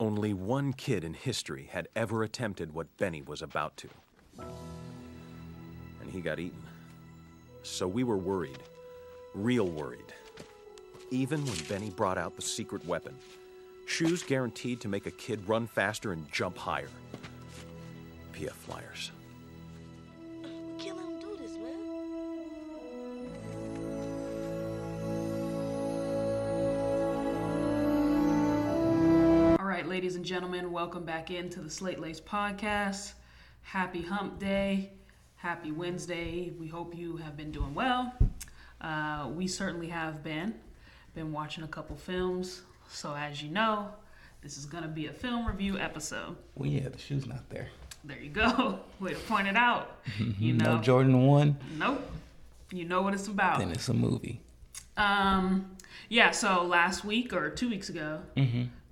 Only one kid in history had ever attempted what Benny was about to. And he got eaten. So we were worried. Real worried. Even when Benny brought out the secret weapon. Shoes guaranteed to make a kid run faster and jump higher. PF Flyers. Gentlemen, welcome back into the Slate Lace podcast. Happy Hump Day. Happy Wednesday. We hope you have been doing well. Uh, we certainly have been. Been watching a couple films. So, as you know, this is going to be a film review episode. Well, yeah, the shoe's not there. There you go. Way to point it out. You know, No Jordan 1, nope. You know what it's about. then it's a movie. Um, yeah. So last week or two weeks ago,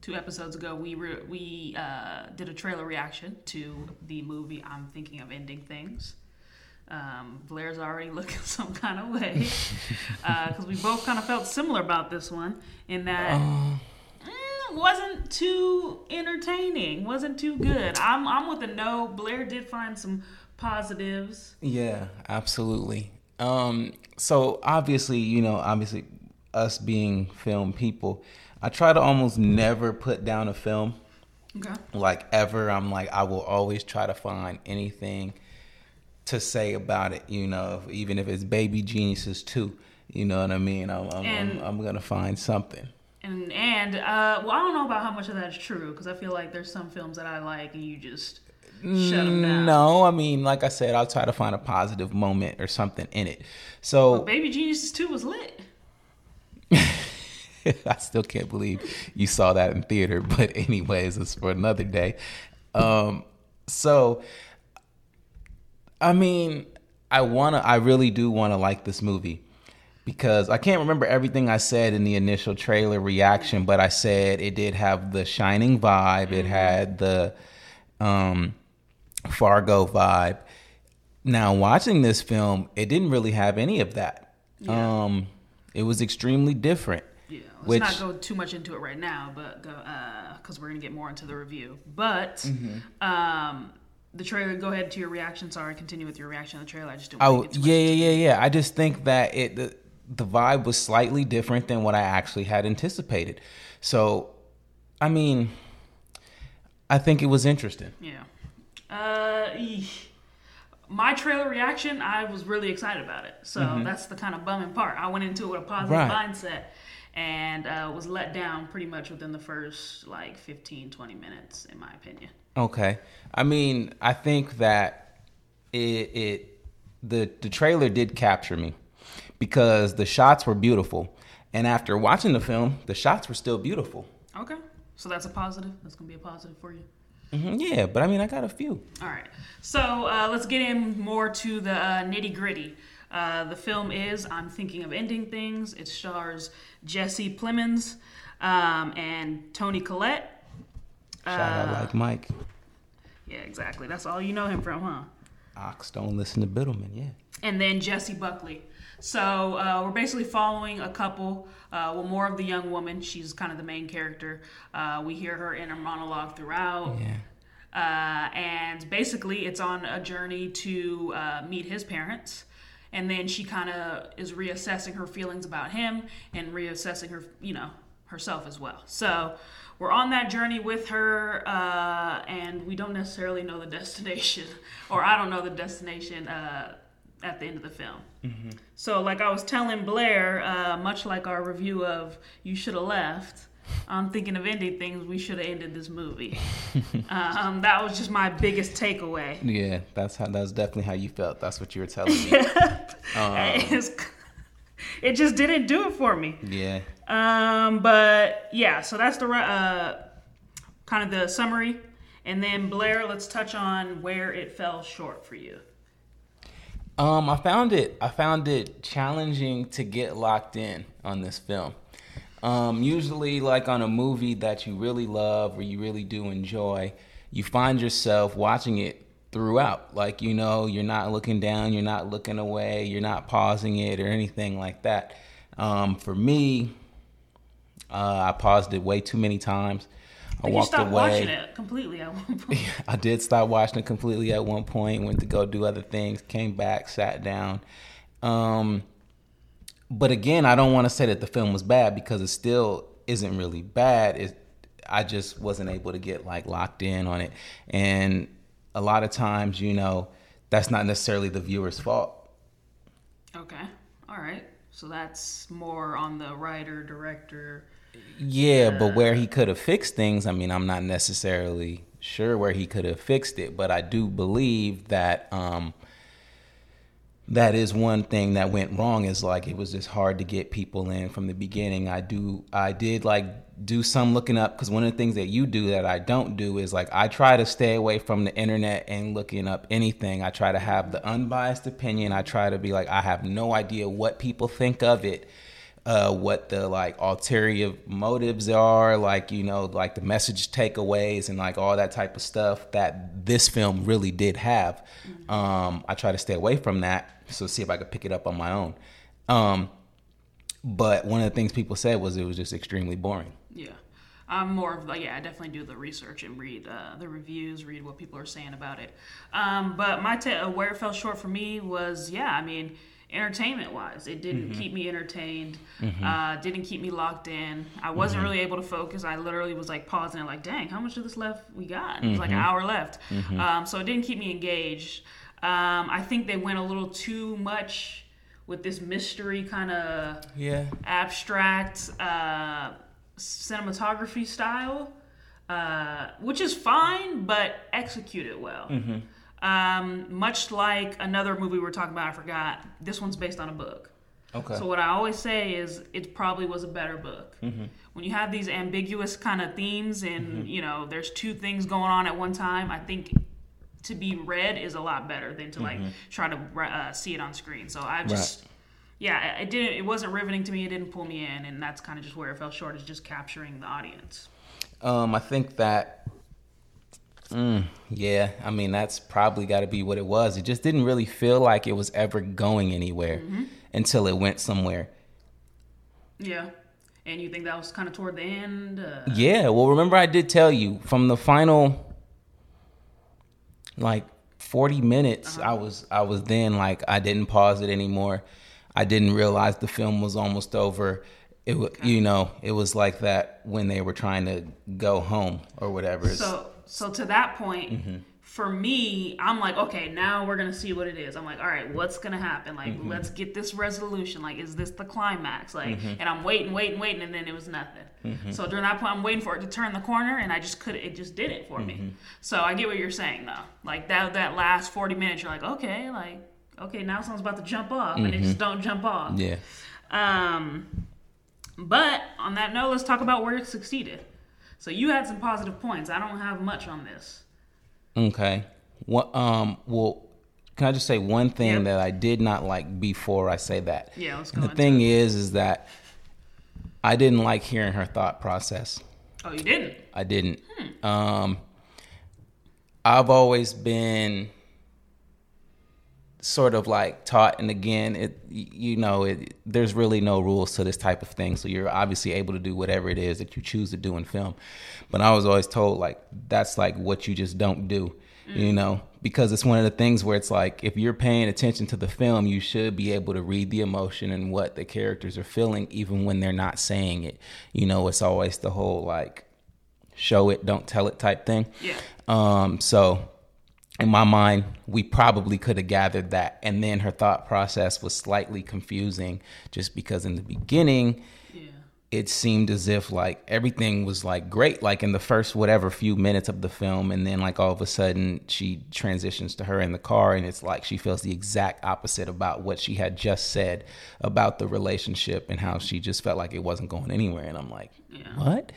two episodes ago, we re- we uh, did a trailer reaction to the movie "I'm Thinking of Ending Things." Um, Blair's already looking some kind of way because we both kind of felt similar about this one in that. eh, wasn't too entertaining. Wasn't too good. I'm I'm with a no. Blair did find some positives. Yeah, absolutely. Um, so obviously, you know, obviously, us being film people, I try to almost never put down a film Okay. like ever. I'm like, I will always try to find anything to say about it. You know, even if it's Baby Geniuses 2. You know what I mean? I'm I'm, And- I'm, I'm gonna find something. And and uh, well, I don't know about how much of that's true because I feel like there's some films that I like and you just shut them down. No, I mean, like I said, I'll try to find a positive moment or something in it. So Baby Geniuses 2 was lit. I still can't believe you saw that in theater. But anyways, it's for another day. Um, so, I mean, I wanna, I really do want to like this movie because I can't remember everything I said in the initial trailer reaction, but I said it did have the Shining vibe. It had the um, Fargo vibe. Now, watching this film, it didn't really have any of that. Yeah. Um, it was extremely different. Yeah, let's Which- not go too much into it right now, but because we're gonna get more into the review. But Mm-hmm. um, the trailer. Go ahead to your reaction. Sorry, continue with your reaction to the trailer. I just didn't. Oh yeah, yeah, yeah, yeah. I just think that it the, the vibe was slightly different than what I actually had anticipated. So, I mean, I think it was interesting. Yeah. Uh, eesh. my trailer reaction, I was really excited about it. So that's the kind of bumming part. I went into it with a positive Mm-hmm. Right. mindset and uh, was let down pretty much within the first like 15, 20 minutes, in my opinion. Okay. I mean, I think that it it the the trailer did capture me because the shots were beautiful. And after watching the film, the shots were still beautiful. Okay. So that's a positive. That's going to be a positive for you. hmm yeah, but I mean, I got a few. All right. So uh, let's get in more to the uh, nitty gritty. Uh, the film is I'm Thinking of Ending Things. It stars Jesse Plemons um, and Toni Collette. Shout out Uh, like Mike. Yeah, exactly. That's all you know him from, huh? Ox don't listen to Biddleman. Yeah. And then Jessie Buckley. So uh, we're basically following a couple. Uh, well, more of the young woman. She's kind of the main character. Uh, we hear her inner monologue throughout. Yeah. Uh, and basically, it's on a journey to uh, meet his parents. And then she kind of is reassessing her feelings about him and reassessing her, you know, herself as well. So we're on that journey with her, uh, and we don't necessarily know the destination, or I don't know the destination uh, at the end of the film. So, like I was telling Blair, uh, much like our review of You Should Have Left, I'm thinking of ending things. We should have ended this movie. um, that was just my biggest takeaway. Yeah, that's how. That's definitely how you felt. That's what you were telling me. It's- it just didn't do it for me. yeah. Um, but yeah, so that's the uh, kind of the summary. And then Blair, let's touch on where it fell short for you. Um, I found it. I found it challenging to get locked in on this film. Um, usually, like on a movie that you really love or you really do enjoy, you find yourself watching it throughout. Like you know, you're not looking down, you're not looking away, you're not pausing it or anything like that. Um, for me, uh, I paused it way too many times. I you walked stopped away. watching it completely at one point. I did stop watching it completely at one point. Went to go do other things. Came back, sat down. Um, but again, I don't want to say that the film was bad because it still isn't really bad. It, I just wasn't able to get like locked in on it, and a lot of times, you know, that's not necessarily the viewer's fault. Okay. All right. So that's more on the writer, director. Yeah, but where he could have fixed things, I mean, I'm not necessarily sure where he could have fixed it, but I do believe that um, that is one thing that went wrong is like it was just hard to get people in from the beginning. I do I did like do some looking up because one of the things that you do that I don't do is like I try to stay away from the internet and looking up anything. I try to have the unbiased opinion. I try to be like I have no idea what people think of it uh, what the like ulterior motives are, like you know, like the message takeaways and like all that type of stuff that this film really did have. Um, I try to stay away from that, so see if I could pick it up on my own. Um, but one of the things people said was it was just extremely boring. Yeah. I'm more of like, yeah, I definitely do the research and read uh, the reviews, read what people are saying about it. Um, but my ta- where it fell short for me was, yeah, I mean, entertainment wise, it didn't keep me entertained, uh, didn't keep me locked in. I wasn't really able to focus. I literally was like pausing and like, dang, how much of this left we got? It was like an hour left. Um, so it didn't keep me engaged. Um, I think they went a little too much with this mystery kind of Yeah. abstract uh, cinematography style, uh, which is fine, but execute it well. Um, much like another movie we were talking about, I forgot. This one's based on a book. Okay. So what I always say is it probably was a better book. When you have these ambiguous kind of themes and you know there's two things going on at one time, I think to be read is a lot better than to like try to uh, see it on screen. So I just yeah, it didn't. It wasn't riveting to me. It didn't pull me in, and that's kind of just where it fell short. Is just capturing the audience. Um, I think that, mm, yeah, I mean, that's probably got to be what it was. It just didn't really feel like it was ever going anywhere until it went somewhere. Yeah, and you think that was kind of toward the end? Uh, Yeah, well, remember I did tell you from the final, like forty minutes, I was I was then like I didn't pause it anymore. I didn't realize the film was almost over. It wa you know it was like that when they were trying to go home or whatever. So, so to that point, mm-hmm. for me, I'm like, okay, now we're gonna see what it is. I'm like, all right, what's gonna happen? Like, mm-hmm. let's get this resolution. Like, is this the climax? Like, mm-hmm. and I'm waiting, waiting, waiting, and then it was nothing. So during that point, I'm waiting for it to turn the corner, and I just couldn't. It just did it for me. So I get what you're saying, though. Like that, that last 40 minutes, you're like, okay, like, okay, now someone's about to jump off, and it just don't jump off. yeah. Um, but on that note, let's talk about where it succeeded. So you had some positive points. I don't have much on this. Okay. What? Um. Well, can I just say one thing Yep. that I did not like before I say that? Yeah, let's go The thing is, is that I didn't like hearing her thought process. Oh, you didn't? I didn't. Um. I've always been sort of like taught, and again, it you know, it, there's really no rules to this type of thing. So you're obviously able to do whatever it is that you choose to do in film. But I was always told like that's like what you just don't do, you know, because it's one of the things where it's like if you're paying attention to the film, you should be able to read the emotion and what the characters are feeling, even when they're not saying it. You know, it's always the whole like show it, don't tell it type thing. Yeah. Um, so in my mind, we probably could have gathered that. And then her thought process was slightly confusing just because in the beginning, Yeah. it seemed as if like everything was like great, like in the first whatever few minutes of the film. And then like all of a sudden she transitions to her in the car and it's like she feels the exact opposite about what she had just said about the relationship and how she just felt like it wasn't going anywhere. And I'm like, what?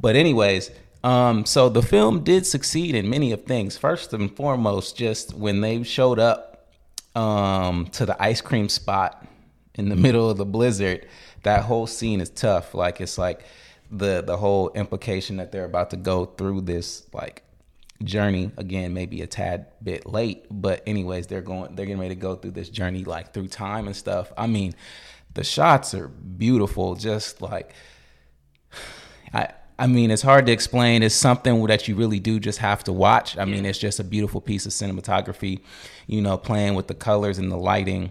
But anyways, um, so the film did succeed in many of things. First and foremost, just when they showed up um, to the ice cream spot in the middle of the blizzard, that whole scene is tough. Like it's like the the whole implication that they're about to go through this like journey again maybe a tad bit late but anyways they're going they're getting ready to go through this journey like through time and stuff i mean the shots are beautiful just like I I mean, it's hard to explain. It's something that you really do just have to watch. I mean, it's just a beautiful piece of cinematography, you know, playing with the colors and the lighting,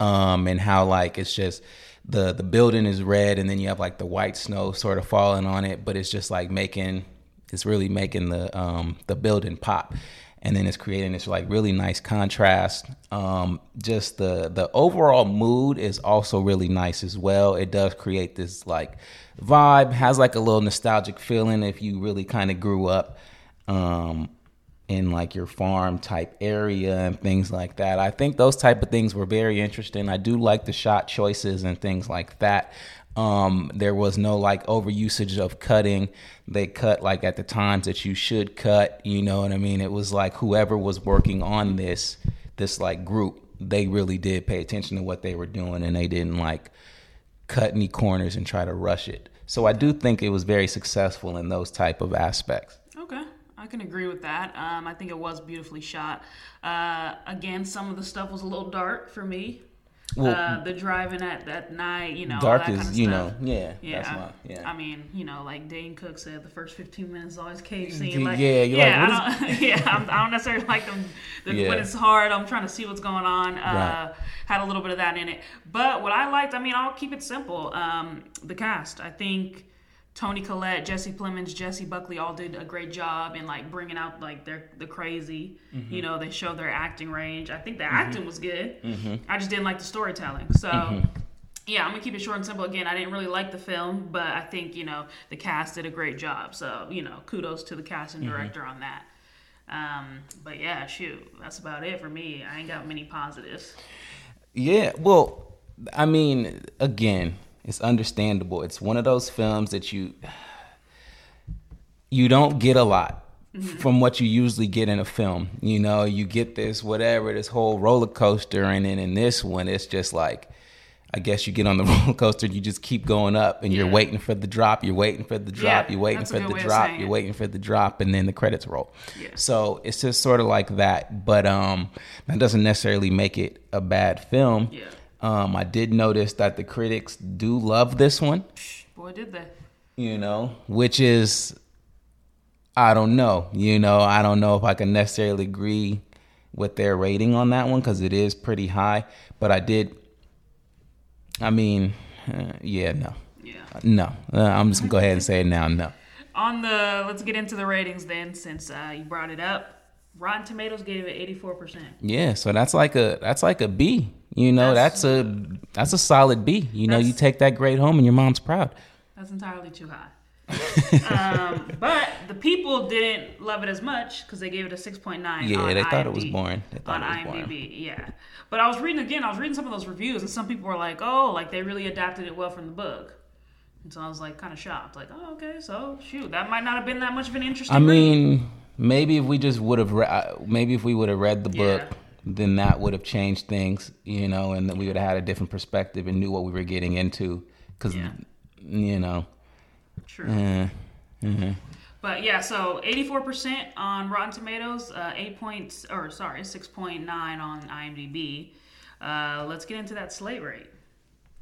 um, and how like it's just the the building is red, and then you have like the white snow sort of falling on it, but it's just like making it's really making the um, the building pop and then it's creating this like really nice contrast. Um, just the the overall mood is also really nice as well. It does create this like vibe, has like a little nostalgic feeling if you really kind of grew up um, in like your farm type area and things like that. I think those type of things were very interesting. I do like the shot choices and things like that. Um, there was no like overusage of cutting. They cut like at the times that you should cut. You know what I mean? It was like whoever was working on this, this like group, they really did pay attention to what they were doing, and they didn't like cut any corners and try to rush it. So I do think it was very successful in those type of aspects. Okay, I can agree with that. Um, I think it was beautifully shot. Uh, again, some of the stuff was a little dark for me. Well, uh, the driving at that night, you know, dark is kind of you know yeah, Yeah, that's my yeah. I mean, you know, like Dane Cook said, the first 15 minutes is always cave scene. Yeah, Like, yeah, yeah, like, I don't, yeah, I'm, I don't necessarily like them the, Yeah. when it's hard. I'm trying to see what's going on. Uh, Right. Had a little bit of that in it, but what I liked, I mean, I'll keep it simple. Um, the cast, I think. Toni Collette, Jesse Plemons, Jessie Buckley all did a great job in like bringing out like their the crazy. Mm-hmm. You know, they showed their acting range. I think the acting was good. Mm-hmm. I just didn't like the storytelling. So yeah, I'm gonna keep it short and simple. Again, I didn't really like the film, but I think you know the cast did a great job. So you know, kudos to the cast and director on that. Um, but yeah, shoot, that's about it for me. I ain't got many positives. Yeah, well, I mean, again, it's understandable. It's one of those films that you you don't get a lot from what you usually get in a film. You know, you get this whatever, this whole roller coaster, and then in this one, it's just like. I guess you get on the roller coaster, and you just keep going up, and you're waiting for the drop. You're waiting for the drop. Yeah, you're waiting for the drop. You're it. waiting for the drop, and then the credits roll. Yeah. So it's just sort of like that, but um, that doesn't necessarily make it a bad film. Um, I did notice that the critics do love this one, Boy, did they? you know, which is, I don't know, you know, I don't know if I can necessarily agree with their rating on that one because it is pretty high, but I did, I mean, uh, yeah, no, Yeah. no, uh, I'm just gonna go ahead and say it now, no. On the let's get into the ratings then, since uh, you brought it up. Rotten Tomatoes gave it 84 percent. Yeah, so that's like a that's like a B. You know, That's- that's, a that's a solid B. You know, you take that grade home and your mom's proud. That's entirely too high. um, but the people didn't love it as much because they gave it a 6.9. Yeah, they thought it was boring. They thought on it was IMDb, boring. yeah. But I was reading again. I was reading some of those reviews, and some people were like, "Oh, like they really adapted it well from the book." And so I was like, kind of shocked. Like, oh, okay, so shoot, that might not have been that much of an interesting. I read. Maybe if we just would have re- uh, maybe if we would have read the book, Yeah. then that would have changed things, you know, and we would have had a different perspective and knew what we were getting into cuz Yeah. you know, true. eh, mhm. But yeah, so 84% on Rotten Tomatoes, uh, 8 points, or sorry, 6.9 on IMDb. Uh, let's get into that slate rate.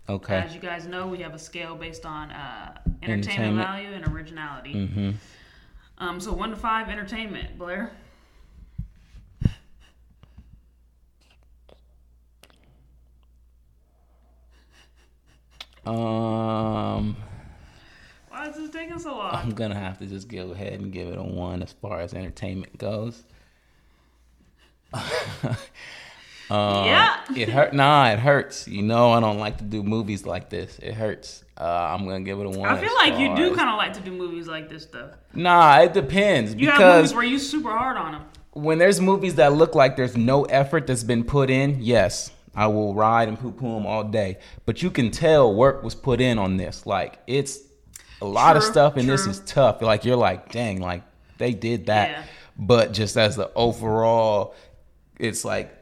okay. As you guys know, we have a scale based on uh, entertainment, Entertainment. value and originality. Mhm. Um, so one to five, entertainment. Blair. Um Why is this taking so long? I'm gonna have to just go ahead and give it a one as far as entertainment goes. Um, yeah. It hurt. Nah, it hurts. You know, I don't like to do movies like this. It hurts. Uh, I'm gonna give it a one. I feel like you do kind of like to do movies like this stuff. Nah, it depends You have movies where you super hard on them. when there's movies that look like there's no effort that's been put in, yes, I will ride and poo poo them all day. But you can tell work was put in on this. Like it's a lot of stuff, and this is tough. Like you're like, dang, like they did that. Yeah. But just as the overall, it's like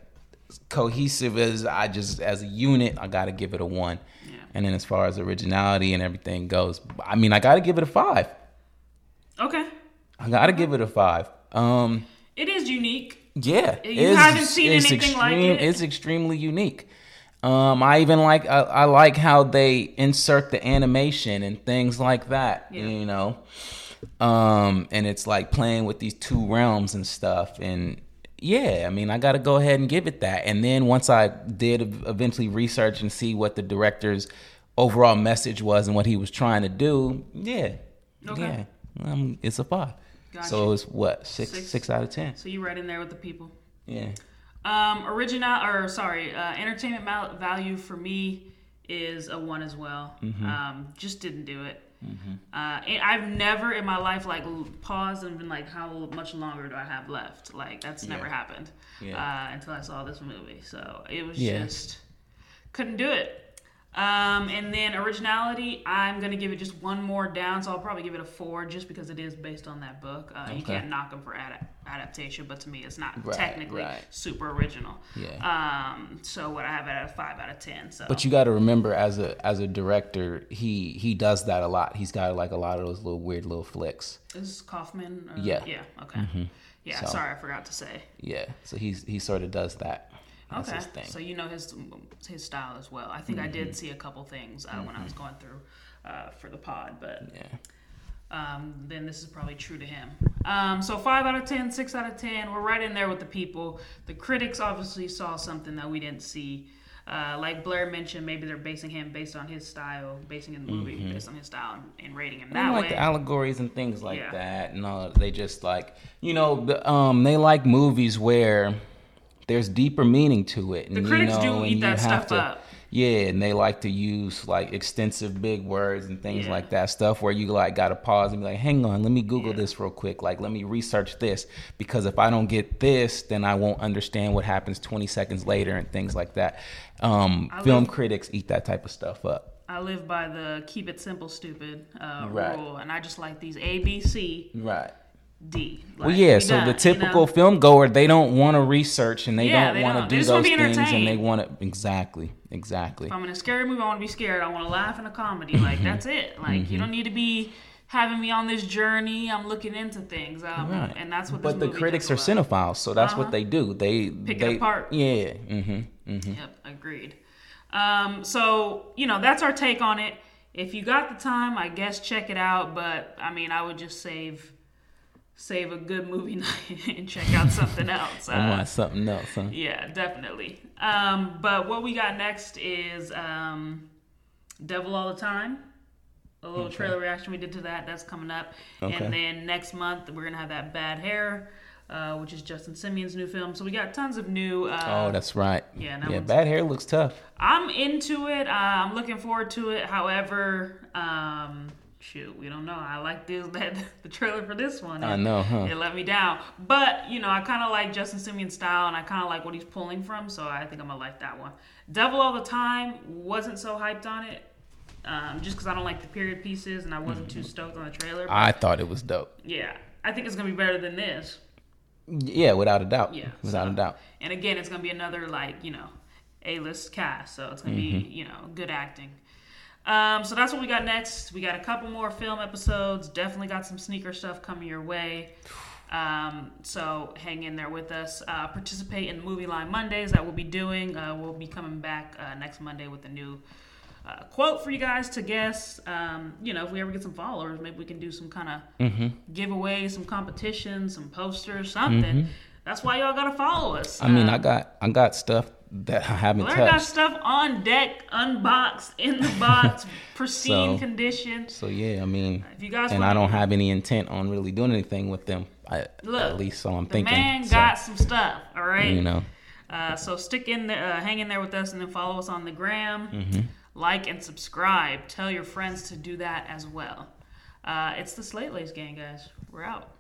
cohesive as I just as a unit, I got to give it a one. Yeah. And then as far as originality and everything goes, I mean, I got to give it a five. Okay. I got to give it a five. Um. It is unique. Yeah, You haven't seen anything like it? It's extremely unique. Um, I even like I, I like how they insert the animation and things like that. Yeah. You know, um, and it's like playing with these two realms and stuff. And yeah, I mean, I got to go ahead and give it that. And then once I did eventually research and see what the director's overall message was and what he was trying to do, yeah, Okay. yeah, um, it's a five. Gotcha. So it's what six, Six. six out of ten. So you right in there with the people. Yeah. Um, original or sorry, uh, entertainment value for me is a one as well. Mm-hmm. Um, just didn't do it. Uh, and I've never in my life like paused and been like, how much longer do I have left? Like that's never Yeah. happened Yeah. uh, until I saw this movie. So it was Yeah. just couldn't do it. Um, and then originality, I'm gonna give it just one more down, so I'll probably give it a four, just because it is based on that book. Uh, You can't knock them for ad- adaptation, but to me, it's not Right, technically right. super original. Yeah. Um. So what I have it at a five out of ten. So. But you got to remember, as a as a director, he he does that a lot. He's got like a lot of those little weird little flicks. Is Kaufman? Or, Yeah. Mm-hmm. Yeah. Okay. Yeah. So- Sorry, I forgot to say. Yeah, so he's he sort of does that. That's Okay. his thing. Mm-hmm. So you know his his style as well. I think I did see a couple things uh, when I was going through uh, for the pod, but yeah. um, then this is probably true to him. Um, so five out of 10, 6 out of ten. We're right in there with the people. The critics obviously saw something that we didn't see. Uh, like Blair mentioned, maybe they're basing him based on his style, basing in the movie based on his style, and, and rating him that Mm-hmm. like way. the allegories and things like Yeah. that, and all. They just like you know, the, um, they like movies where there's deeper meaning to it. And, The critics you do know, and eat you that have stuff to- up. Yeah, and they like to use like extensive big words and things Yeah. like that stuff where you like got to pause and be like, "Hang on, let me Google Yeah. this real quick. Like, let me research this because if I don't get this, then I won't understand what happens 20 seconds later and things like that." Um, film live- critics eat that type of stuff up. I live by the keep it simple, stupid uh, Right. rule, and I just like these A, B, C, Right. D. Well, yeah. So done, the you typical know? film goer, they don't want to research and they Yeah, don't want to do those things, and they want to exactly, exactly. If I'm in a scary movie, I want to be scared. I want to laugh in a comedy. Like that's it. Like Mm-hmm. you don't need to be having me on this journey. I'm looking into things, um, Right. and that's what. But the critics are well. cinephiles, so that's Uh-huh. what they do. They Pick it apart. Yeah. Mm-hmm. Mm-hmm. Yep, agreed. Um, so you know that's our take on it. If you got the time, I guess check it out. But I mean, I would just save save a good movie night and check out something else. I Uh, want something else, huh? Yeah, definitely. Um, but what we got next is um, Devil All the Time. A little trailer reaction we did to that. That's coming up. Okay. And then next month, we're going to have that Bad Hair, uh, which is Justin Simien's new film. So we got tons of new. Uh, Oh, that's right. yeah, that yeah. Bad hair looks tough. I'm into it. Uh, I'm looking forward to it. However, um, shoot, we don't know. I like this that the trailer for this one. I know, huh? It let me down. But you know, I kind of like Justin Simien's style, and I kind of like what he's pulling from. So I think I'm gonna like that one. Devil All the Time wasn't so hyped on it. Um, just because I don't like the period pieces, and I wasn't too stoked on the trailer. But I thought it was dope. yeah, I think it's gonna be better than this. Yeah, without a doubt. Yeah, without so- a doubt. And again, it's gonna be another like you know, a list cast, so it's gonna be Mm-hmm. you know good acting. Um, so that's what we got next. We got a couple more film episodes. Definitely got some sneaker stuff coming your way. Um, so hang in there with us. Uh, participate in Movie Line Mondays that we'll be doing. Uh, we'll be coming back uh, next Monday with a new uh, quote for you guys to guess. Um, you know, if we ever get some followers, maybe we can do some kind of Mm-hmm. giveaways, some competition, some posters, something. That's why y'all gotta follow us. Mm-hmm. I mean, Uh, I got I got stuff that I haven't Blair got stuff on deck, unboxed, in the box, pristine So- condition. So yeah, I mean, If you guys and I don't have any intent on really doing anything with them. I, Look, at least so I'm The thinking. man So, got some stuff. All right. you know. Uh, so stick in there, uh, hang in there with us, and then follow us on the gram. Mm-hmm. Like and subscribe. Tell your friends to do that as well. Uh, it's the Slate Lace Gang, guys. We're out.